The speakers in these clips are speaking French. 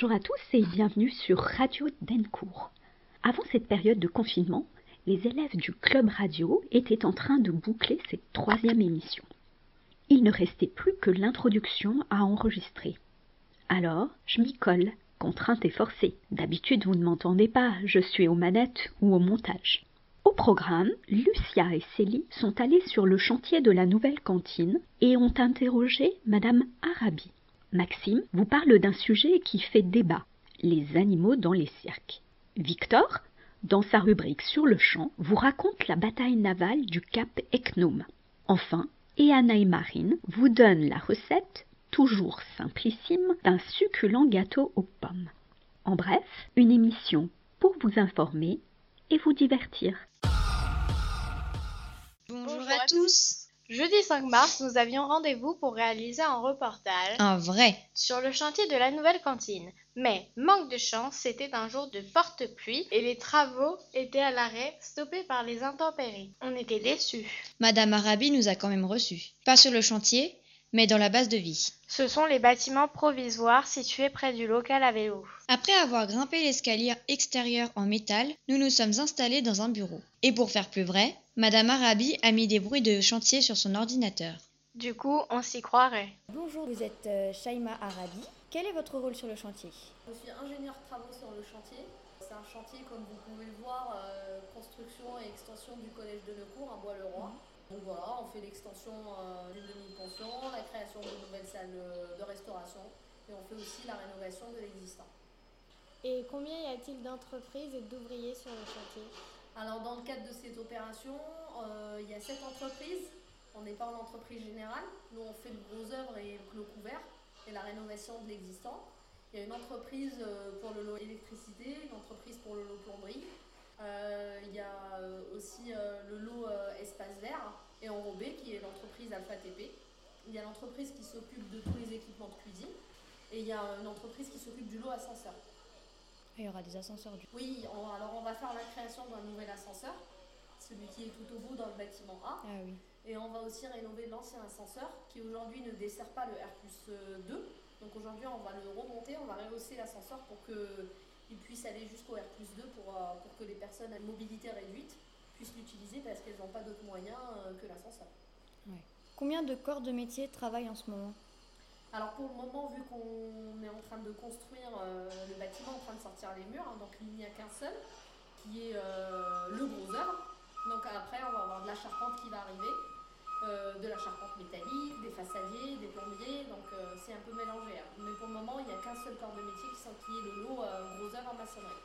Bonjour à tous et bienvenue sur Radio Dencourt. Avant cette période de confinement, les élèves du club radio étaient en train de boucler cette troisième émission. Il ne restait plus que l'introduction à enregistrer. Alors, je m'y colle, contrainte et forcée. D'habitude, vous ne m'entendez pas, je suis aux manettes ou au montage. Au programme, Lucia et Célie sont allées sur le chantier de la nouvelle cantine et ont interrogé Madame Arabi. Maxime vous parle d'un sujet qui fait débat, les animaux dans les cirques. Victor, dans sa rubrique Sur le champ, vous raconte la bataille navale du cap Eknoum. Enfin, Eana et Marine vous donnent la recette, toujours simplissime, d'un succulent gâteau aux pommes. En bref, une émission pour vous informer et vous divertir. Bonjour à tous Jeudi 5 mars, nous avions rendez-vous pour réaliser un reportage Un vrai sur le chantier de la nouvelle cantine. Mais, manque de chance, c'était un jour de forte pluie et les travaux étaient à l'arrêt, stoppés par les intempéries. On était déçus. Madame Arabi nous a quand même reçus. Pas sur le chantier, mais dans la base de vie. Ce sont les bâtiments provisoires situés près du local à vélo. Après avoir grimpé l'escalier extérieur en métal, nous nous sommes installés dans un bureau. Et pour faire plus vrai, Madame Arabi a mis des bruits de chantier sur son ordinateur. Du coup, on s'y croirait. Bonjour, vous êtes euh, Shaima Arabi. Quel est votre rôle sur le chantier? Je suis ingénieur travaux sur le chantier. C'est un chantier, comme vous pouvez le voir, euh, construction et extension du collège de Lecourt à Bois-le-Roi. Donc voilà, on fait l'extension euh, d'une demi-pension, la création de nouvelles salles de, de restauration et on fait aussi la rénovation de l'existant. Et combien y a-t-il d'entreprises et d'ouvriers sur le chantier? Alors dans le cadre de cette opération, euh, il y a sept entreprises. On n'est pas en entreprise générale. Nous on fait le gros œuvre et le couvert et la rénovation de l'existant. Il y a une entreprise euh, pour le lot électricité, une entreprise pour le lot plomberie. Euh, il y a euh, aussi euh, le lot espace vert et enrobé qui est l'entreprise Alpha TP. Il y a l'entreprise qui s'occupe de tous les équipements de cuisine et il y a une entreprise qui s'occupe du lot ascenseur. Il y aura des ascenseurs du Oui, on- alors on va faire la création d'un nouvel ascenseur, celui qui est tout au bout dans le bâtiment A. Ah oui. Et on va aussi rénover l'ancien ascenseur qui aujourd'hui ne dessert pas le R 2. Donc aujourd'hui on va le remonter, on va rehausser l'ascenseur pour qu'il puisse aller jusqu'au R 2 pour, euh, pour que les personnes à mobilité réduite puissent l'utiliser parce qu'elles n'ont pas d'autres moyens euh, que l'ascenseur. Combien de corps de métier travaillent en ce moment? Alors pour le moment, vu qu'on est en train de construire euh, le bâtiment, en train de sortir les murs, hein, donc il n'y a qu'un seul, qui est euh, le gros œuvre. Donc après, on va avoir de la charpente qui va arriver, euh, de la charpente métallique, des façadiers, des plombiers, donc euh, c'est un peu mélangé. hein. Mais pour le moment, il n'y a qu'un seul corps de métier qui, sont- qui est le lot euh, gros œuvre en maçonnerie.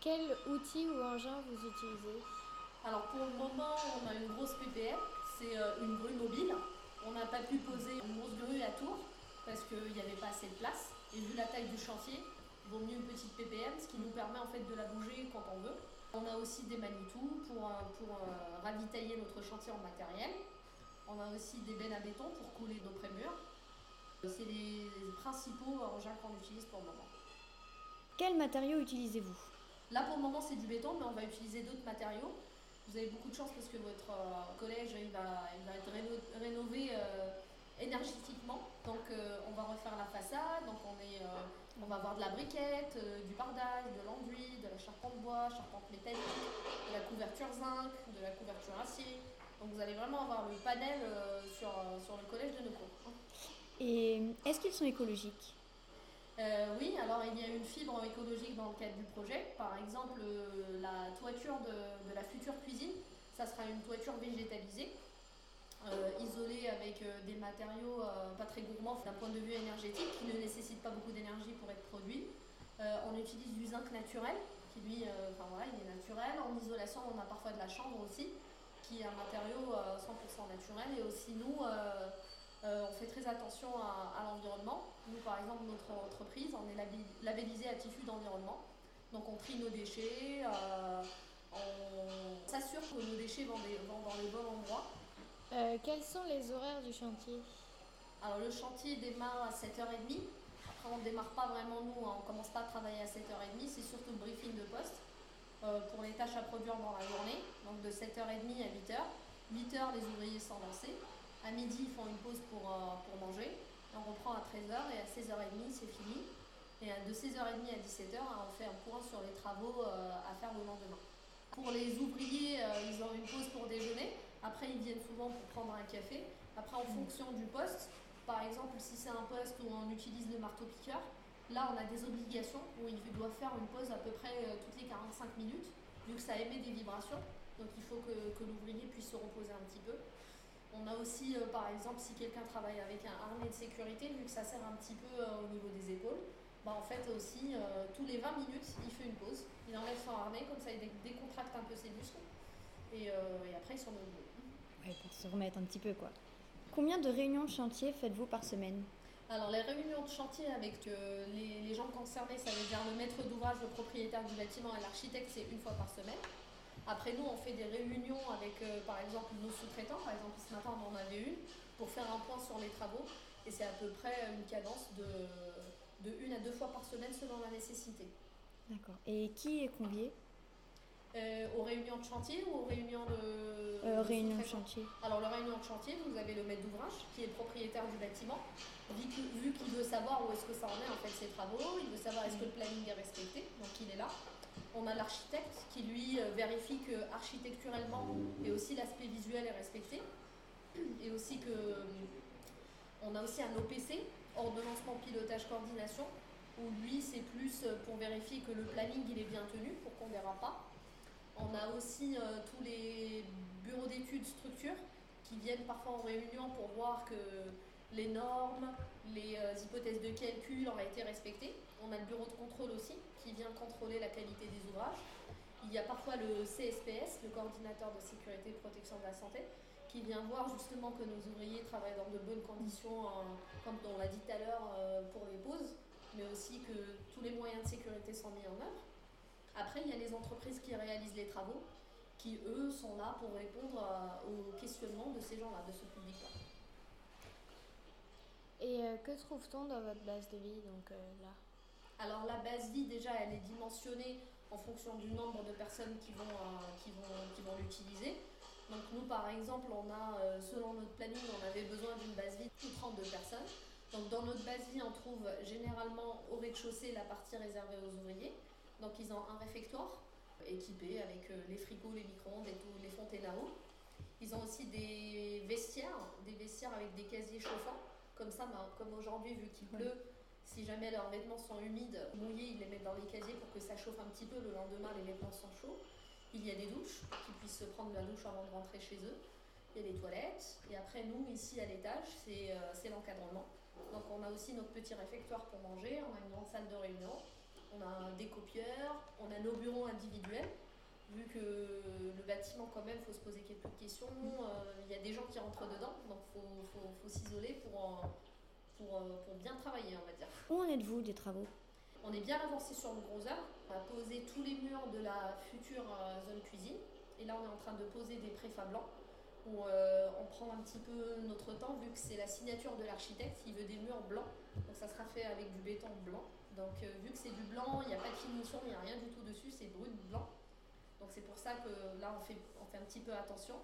Quel outil ou engin vous utilisez? Alors pour le moment, on a une grosse PPM, c'est euh, une grue mobile. On n'a pas pu poser une grosse grue à tour parce qu'il n'y avait pas assez de place. Et vu la taille du chantier, vaut mieux une petite PPM, ce qui nous permet en fait de la bouger quand on veut. On a aussi des Manitou pour, euh, pour euh, ravitailler notre chantier en matériel. On a aussi des bennes à béton pour couler nos prémurs. C'est les principaux engins qu'on utilise pour le moment. Quels matériaux utilisez-vous? Là pour le moment c'est du béton, mais on va utiliser d'autres matériaux. Vous avez beaucoup de chance parce que votre euh, collège il va, il va être réno- rénové euh, énergétiquement. Donc euh, on va refaire la façade, donc on, est, euh, on va avoir de la briquette, euh, du bardage, de l'enduit, de la charpente bois, charpente métallique, de la couverture zinc, de la couverture acier. Donc vous allez vraiment avoir le panel euh, sur, euh, sur le collège de nos cours. Et est-ce qu'ils sont écologiques? Euh, oui, alors il y a une fibre écologique dans le cadre du projet. Par exemple, la toiture de, de la future cuisine, ça sera une toiture végétalisée, isolée des matériaux euh, pas très gourmands d'un point de vue énergétique, qui ne nécessitent pas beaucoup d'énergie pour être produits. Euh, on utilise du zinc naturel, qui lui, euh, enfin voilà, il est naturel. En isolation, on a parfois de la chanvre aussi, qui est un matériau euh, 100% naturel. Et aussi nous, euh, euh, on fait très attention à, l'environnement. Nous, par exemple, notre entreprise, on est labellisé à Tifu d'environnement. Donc, on trie nos déchets, euh, on s'assure que nos déchets vont, vont dans les bons endroits. Euh, Quels sont les horaires du chantier? Alors, le chantier démarre à 7h30. Après, on ne démarre pas vraiment, nous, hein, on ne commence pas à travailler à 7h30. C'est surtout le briefing de poste euh, pour les tâches à produire dans la journée. Donc, de 7h30 à 8h. 8h, les ouvriers sont lancés. À midi, ils font une pause pour, euh, pour manger. On reprend à 13h et à 16h30 c'est fini. Et de 16h30 à 17h, on fait un point sur les travaux à faire le lendemain. Pour les ouvriers, ils ont une pause pour déjeuner. Après, ils viennent souvent pour prendre un café. Après, en fonction du poste, par exemple, si c'est un poste où on utilise le marteau-piqueur, là, on a des obligations où il doit faire une pause à peu près toutes les 45 minutes, vu que ça émet des vibrations. Donc, il faut que, l'ouvrier puisse se reposer un petit peu. On a aussi, par exemple, si quelqu'un travaille avec un harnais de sécurité, vu que ça sert un petit peu au niveau des épaules, bah, en fait aussi, tous les 20 minutes, il fait une pause. Il enlève son harnais, comme ça il décontracte un peu ses muscles. Et, et après, il s'en met Ouais, pour se remettre un petit peu quoi. Combien de réunions de chantier faites-vous par semaine? Alors les réunions de chantier avec euh, les, gens concernés, ça veut dire le maître d'ouvrage, le propriétaire du bâtiment et l'architecte, c'est une fois par semaine. Après nous, on fait des réunions avec euh, par exemple nos sous-traitants. Par exemple, ce matin, on en avait une pour faire un point sur les travaux. Et c'est à peu près une cadence de, de une à deux fois par semaine selon la nécessité. D'accord. Et qui est convié? Euh, aux réunions de chantier ou aux réunions de. Euh, réunions de chantier. Alors, le réunion de chantier, vous avez le maître d'ouvrage qui est le propriétaire du bâtiment, vu qu'il veut savoir où est-ce que ça en est en fait ses travaux, il veut savoir est-ce que le planning est respecté, donc il est là. On a l'architecte qui lui euh, vérifie que architecturellement et aussi l'aspect visuel est respecté, et aussi que. On a aussi un OPC, ordonnancement, pilotage, coordination, où lui c'est plus pour vérifier que le planning il est bien tenu pour qu'on ne dérape pas. On a aussi euh, tous les structures qui viennent parfois en réunion pour voir que les normes, les euh, hypothèses de calcul ont été respectées. On a le bureau de contrôle aussi qui vient contrôler la qualité des ouvrages. Il y a parfois le CSPS, le coordinateur de sécurité et protection de la santé, qui vient voir justement que nos ouvriers travaillent dans de bonnes conditions, comme on l'a dit tout à l'heure, euh, pour les pauses, mais aussi que tous les moyens de sécurité sont mis en œuvre. Après, il y a les entreprises qui réalisent les travaux, qui eux sont là pour répondre aux questionnements de ces gens-là, de ce public-là. Et euh, que trouve-t-on dans votre base de vie donc, euh, là? Alors la base vie, déjà, elle est dimensionnée en fonction du nombre de personnes qui vont, euh, qui vont, qui vont l'utiliser. Donc nous, par exemple, on a, selon notre planning, on avait besoin d'une base vie de 32 personnes. Donc dans notre base vie, on trouve généralement au rez-de-chaussée la partie réservée aux ouvriers. Donc ils ont un réfectoire équipé avec euh, les frigos, les micro-ondes et les fontaines à eau. Ils ont aussi des vestiaires, des vestiaires avec des casiers chauffants. Comme ça, ben, comme aujourd'hui, vu qu'il pleut, si jamais leurs vêtements sont humides, mouillés, ils les mettent dans les casiers pour que ça chauffe un petit peu. Le lendemain, les vêtements sont chauds. Il y a des douches, qu'ils puissent se prendre la douche avant de rentrer chez eux. Il y a des toilettes. Et après, nous, ici à l'étage, c'est euh, l'encadrement. Donc on a aussi notre petit réfectoire pour manger. On a une grande salle de réunion on a des copieurs, on a nos bureaux individuels. Vu que le bâtiment, quand même, il faut se poser quelques questions. Euh, il y a des gens qui rentrent dedans, donc il faut, s'isoler pour, pour, pour, bien travailler, on va dire. Où en êtes-vous des travaux? On est bien avancé sur le gros œuvre. On a posé tous les murs de la future euh, zone cuisine. Et là, on est en train de poser des préfats blancs où euh, on prend un petit peu notre temps vu que c'est la signature de l'architecte qui veut des murs blancs. Donc ça sera fait avec du béton blanc. Donc euh, vu que c'est du blanc, il n'y a pas de finition, il n'y a rien du tout dessus, c'est brut blanc. Donc c'est pour ça que là on fait, on fait un petit peu attention.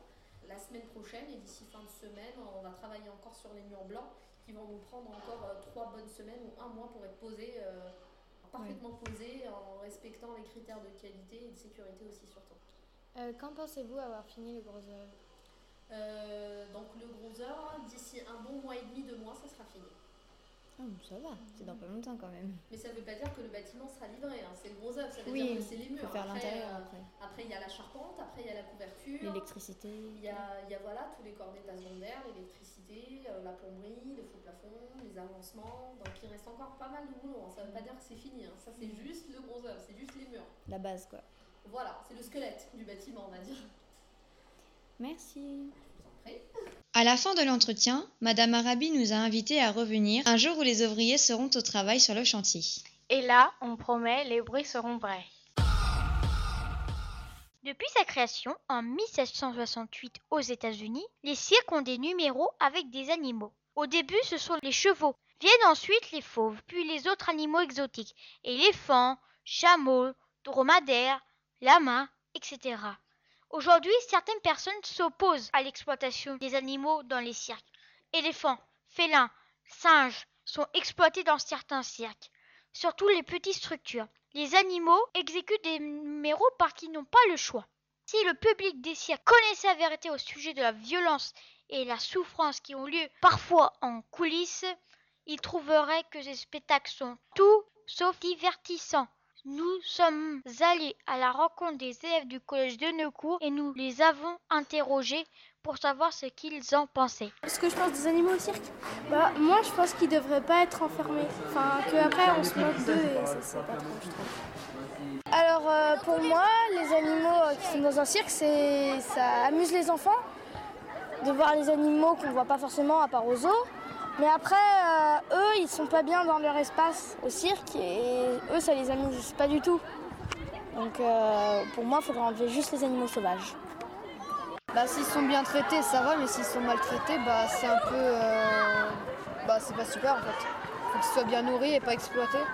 La semaine prochaine et d'ici fin de semaine, on va travailler encore sur les murs blancs qui vont nous prendre encore euh, trois bonnes semaines ou un mois pour être posés, parfaitement posés en respectant les critères de qualité et de sécurité aussi surtout. quand pensez-vous avoir fini le gros œuvre euh, donc le gros d'ici un bon mois et demi, deux mois, ça sera fini. Ah, ça va, c'est dans pas longtemps quand même. Mais ça ne veut pas dire que le bâtiment sera livré, hein. c'est le gros œuvre, ça veut oui, dire que c'est les murs. Faut faire l'intérieur euh, après. Après, il y a la charpente, après, il y a la couverture. L'électricité. Il y a, y a, voilà, tous les corps d'état secondaire, l'électricité, euh, la plomberie, le faux plafond, les avancements. Donc il reste encore pas mal de boulot. Hein. Ça ne veut pas dire que c'est fini, hein. ça c'est Mm. juste le gros œuvre, c'est juste les murs. La base quoi. Voilà, c'est le squelette du bâtiment, on va dire. Merci. À la fin de l'entretien, Madame Arabi nous a invités à revenir un jour où les ouvriers seront au travail sur le chantier. Et là, on promet, les bruits seront vrais. Depuis sa création en 1768 aux États-Unis, les cirques ont des numéros avec des animaux. Au début, ce sont les chevaux. Viennent ensuite les fauves, puis les autres animaux exotiques éléphants, chameaux, dromadaires, lamas, etc. Aujourd'hui, certaines personnes s'opposent à l'exploitation des animaux dans les cirques. Éléphants, félins, singes sont exploités dans certains cirques, surtout les petites structures. Les animaux exécutent des numéros parce qu'ils n'ont pas le choix. Si le public des cirques connaissait la vérité au sujet de la violence et la souffrance qui ont lieu parfois en coulisses, il trouverait que ces spectacles sont tout sauf divertissants. Nous sommes allés à la rencontre des élèves du collège de Neucourt et nous les avons interrogés pour savoir ce qu'ils en pensaient. Ce que je pense des animaux au cirque? Bah moi je pense qu'ils devraient pas être enfermés. Enfin qu'après on se moque d'eux et ça c'est pas trop je trouve. Alors euh, pour moi les animaux euh, qui sont dans un cirque c'est ça amuse les enfants de voir les animaux qu'on voit pas forcément à part aux zoos. Mais après, euh, eux, ils sont pas bien dans leur espace au cirque et eux, ça les amuse pas du tout. Donc euh, pour moi, il faudrait enlever juste les animaux sauvages. Bah s'ils sont bien traités, ça va, mais s'ils sont maltraités, bah c'est un peu... euh, Bah c'est pas super en fait. Faut qu'ils soient bien nourris et pas exploités.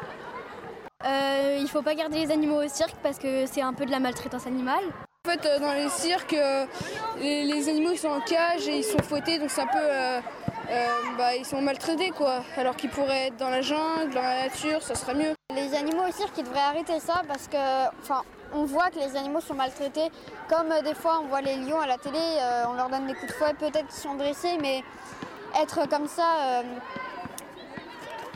Euh, il faut pas garder les animaux au cirque parce que c'est un peu de la maltraitance animale. En fait, euh, dans les cirques, euh, les, les animaux ils sont en cage et ils sont fouettés, donc c'est un peu... euh, bah, ils sont maltraités quoi, alors qu'ils pourraient être dans la jungle, dans la nature, ça serait mieux. Les animaux au cirque, ils devraient arrêter ça parce que, enfin, on voit que les animaux sont maltraités. Comme euh, des fois, on voit les lions à la télé, euh, on leur donne des coups de fouet, peut-être qu'ils sont dressés, mais être comme ça, euh,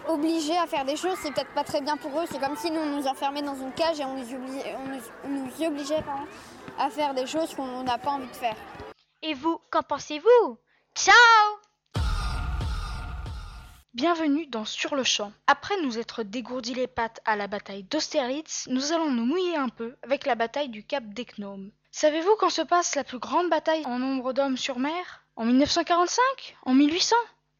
obligés à faire des choses, c'est peut-être pas très bien pour eux. C'est comme si nous, on nous enfermait dans une cage et on nous, obligeait, on nous, on nous obligeait pardon, à faire des choses qu'on n'a pas envie de faire. Et vous, qu'en pensez-vous? Ciao Bienvenue dans Sur le champ. Après nous être dégourdi les pattes à la bataille d'Austerlitz, nous allons nous mouiller un peu avec la bataille du Cap des Gnomes. Savez-vous quand se passe la plus grande bataille en nombre d'hommes sur mer? En 1945 En 1800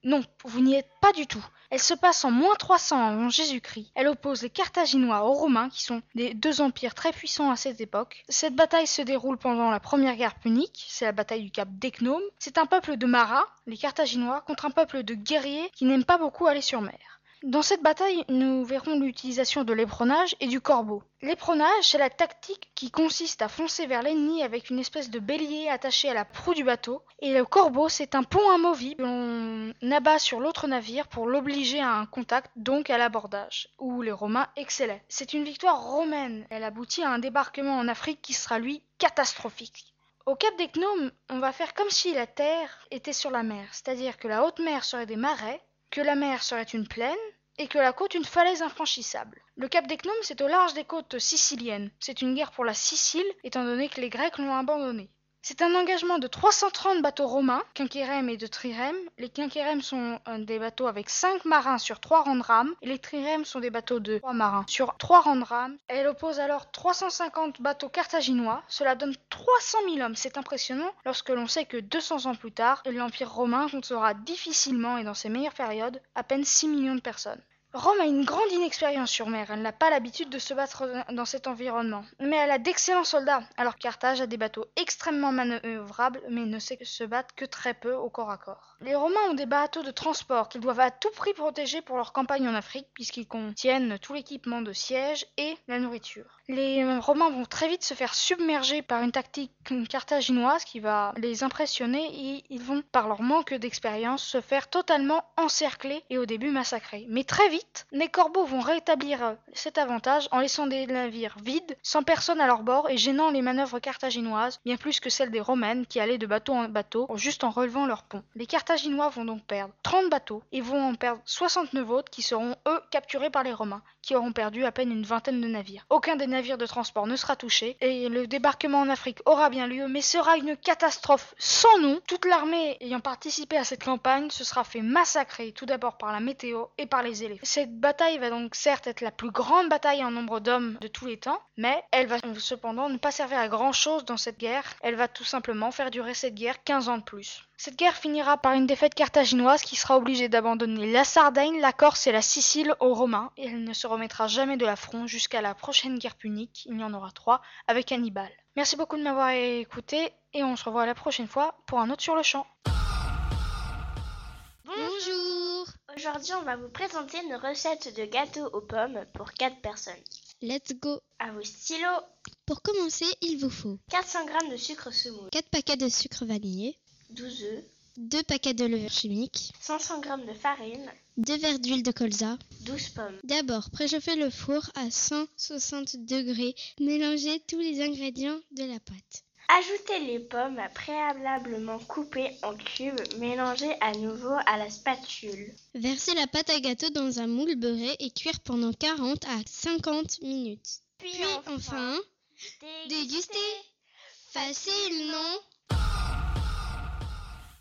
Non, vous n'y êtes pas du tout. Elle se passe en moins 300 avant Jésus-Christ. Elle oppose les Carthaginois aux Romains, qui sont des deux empires très puissants à cette époque. Cette bataille se déroule pendant la première guerre punique, c'est la bataille du Cap des Gnomes. C'est un peuple de marins, les Carthaginois, contre un peuple de guerriers qui n'aiment pas beaucoup aller sur mer. Dans cette bataille, nous verrons l'utilisation de l'éperonnage et du corbeau. L'éperonnage, c'est la tactique qui consiste à foncer vers l'ennemi avec une espèce de bélier attaché à la proue du bateau. Et le corbeau, c'est un pont amovible que l'on abat sur l'autre navire pour l'obliger à un contact, donc à l'abordage, où les Romains excellaient. C'est une victoire romaine. Elle aboutit à un débarquement en Afrique qui sera, lui, catastrophique. Au Cap des Gnomes, on va faire comme si la terre était sur la mer, c'est-à-dire que la haute mer serait des marais, que la mer serait une plaine et que la côte une falaise infranchissable. Le cap des Gnomes, c'est au large des côtes siciliennes. C'est une guerre pour la Sicile, étant donné que les Grecs l'ont abandonnée. C'est un engagement de 330 bateaux romains, quinquérèmes et de trirèmes. Les quinquérèmes sont euh, des bateaux avec 5 marins sur 3 rangs de rames, et les trirèmes sont des bateaux de 3 marins sur 3 rangs de rames. Elle oppose alors 350 bateaux carthaginois, cela donne 300 000 hommes. C'est impressionnant lorsque l'on sait que 200 ans plus tard, l'Empire romain comptera difficilement et dans ses meilleures périodes à peine 6 millions de personnes. Rome a une grande inexpérience sur mer, elle n'a pas l'habitude de se battre dans cet environnement. Mais elle a d'excellents soldats, alors Carthage a des bateaux extrêmement manœuvrables, mais ne sait se battre que très peu au corps à corps. Les Romains ont des bateaux de transport qu'ils doivent à tout prix protéger pour leur campagne en Afrique, puisqu'ils contiennent tout l'équipement de siège et la nourriture. Les Romains vont très vite se faire submerger par une tactique carthaginoise qui va les impressionner et ils vont, par leur manque d'expérience, se faire totalement encercler et au début massacrer. Mais très vite, les corbeaux vont rétablir cet avantage en laissant des navires vides, sans personne à leur bord et gênant les manœuvres carthaginoises, bien plus que celles des romaines qui allaient de bateau en bateau juste en relevant leurs ponts. Les carthaginois vont donc perdre 30 bateaux et vont en perdre 69 autres qui seront eux capturés par les romains, qui auront perdu à peine une vingtaine de navires. Aucun des navires de transport ne sera touché et le débarquement en Afrique aura bien lieu, mais sera une catastrophe sans nom. Toute l'armée ayant participé à cette campagne se sera fait massacrer tout d'abord par la météo et par les éléphants. Cette bataille va donc certes être la plus grande bataille en nombre d'hommes de tous les temps, mais elle va cependant ne pas servir à grand chose dans cette guerre. Elle va tout simplement faire durer cette guerre 15 ans de plus. Cette guerre finira par une défaite carthaginoise qui sera obligée d'abandonner la Sardaigne, la Corse et la Sicile aux Romains, et elle ne se remettra jamais de l'affront jusqu'à la prochaine guerre punique, il y en aura trois, avec Hannibal. Merci beaucoup de m'avoir écouté, et on se revoit la prochaine fois pour un autre sur le champ. Bonjour Aujourd'hui, on va vous présenter une recette de gâteau aux pommes pour 4 personnes. Let's go À vos stylos Pour commencer, il vous faut 400 g de sucre semoule, 4 paquets de sucre vanillé, 12 œufs, 2 paquets de levure chimique, 500 g de farine, 2 verres d'huile de colza. 12 pommes. D'abord, préchauffez le four à 160 degrés. Mélangez tous les ingrédients de la pâte. Ajoutez les pommes préalablement coupées en cubes, mélangez à nouveau à la spatule. Versez la pâte à gâteau dans un moule beurré et cuire pendant 40 à 50 minutes. Puis, Puis enfin, dégustez. Facile, non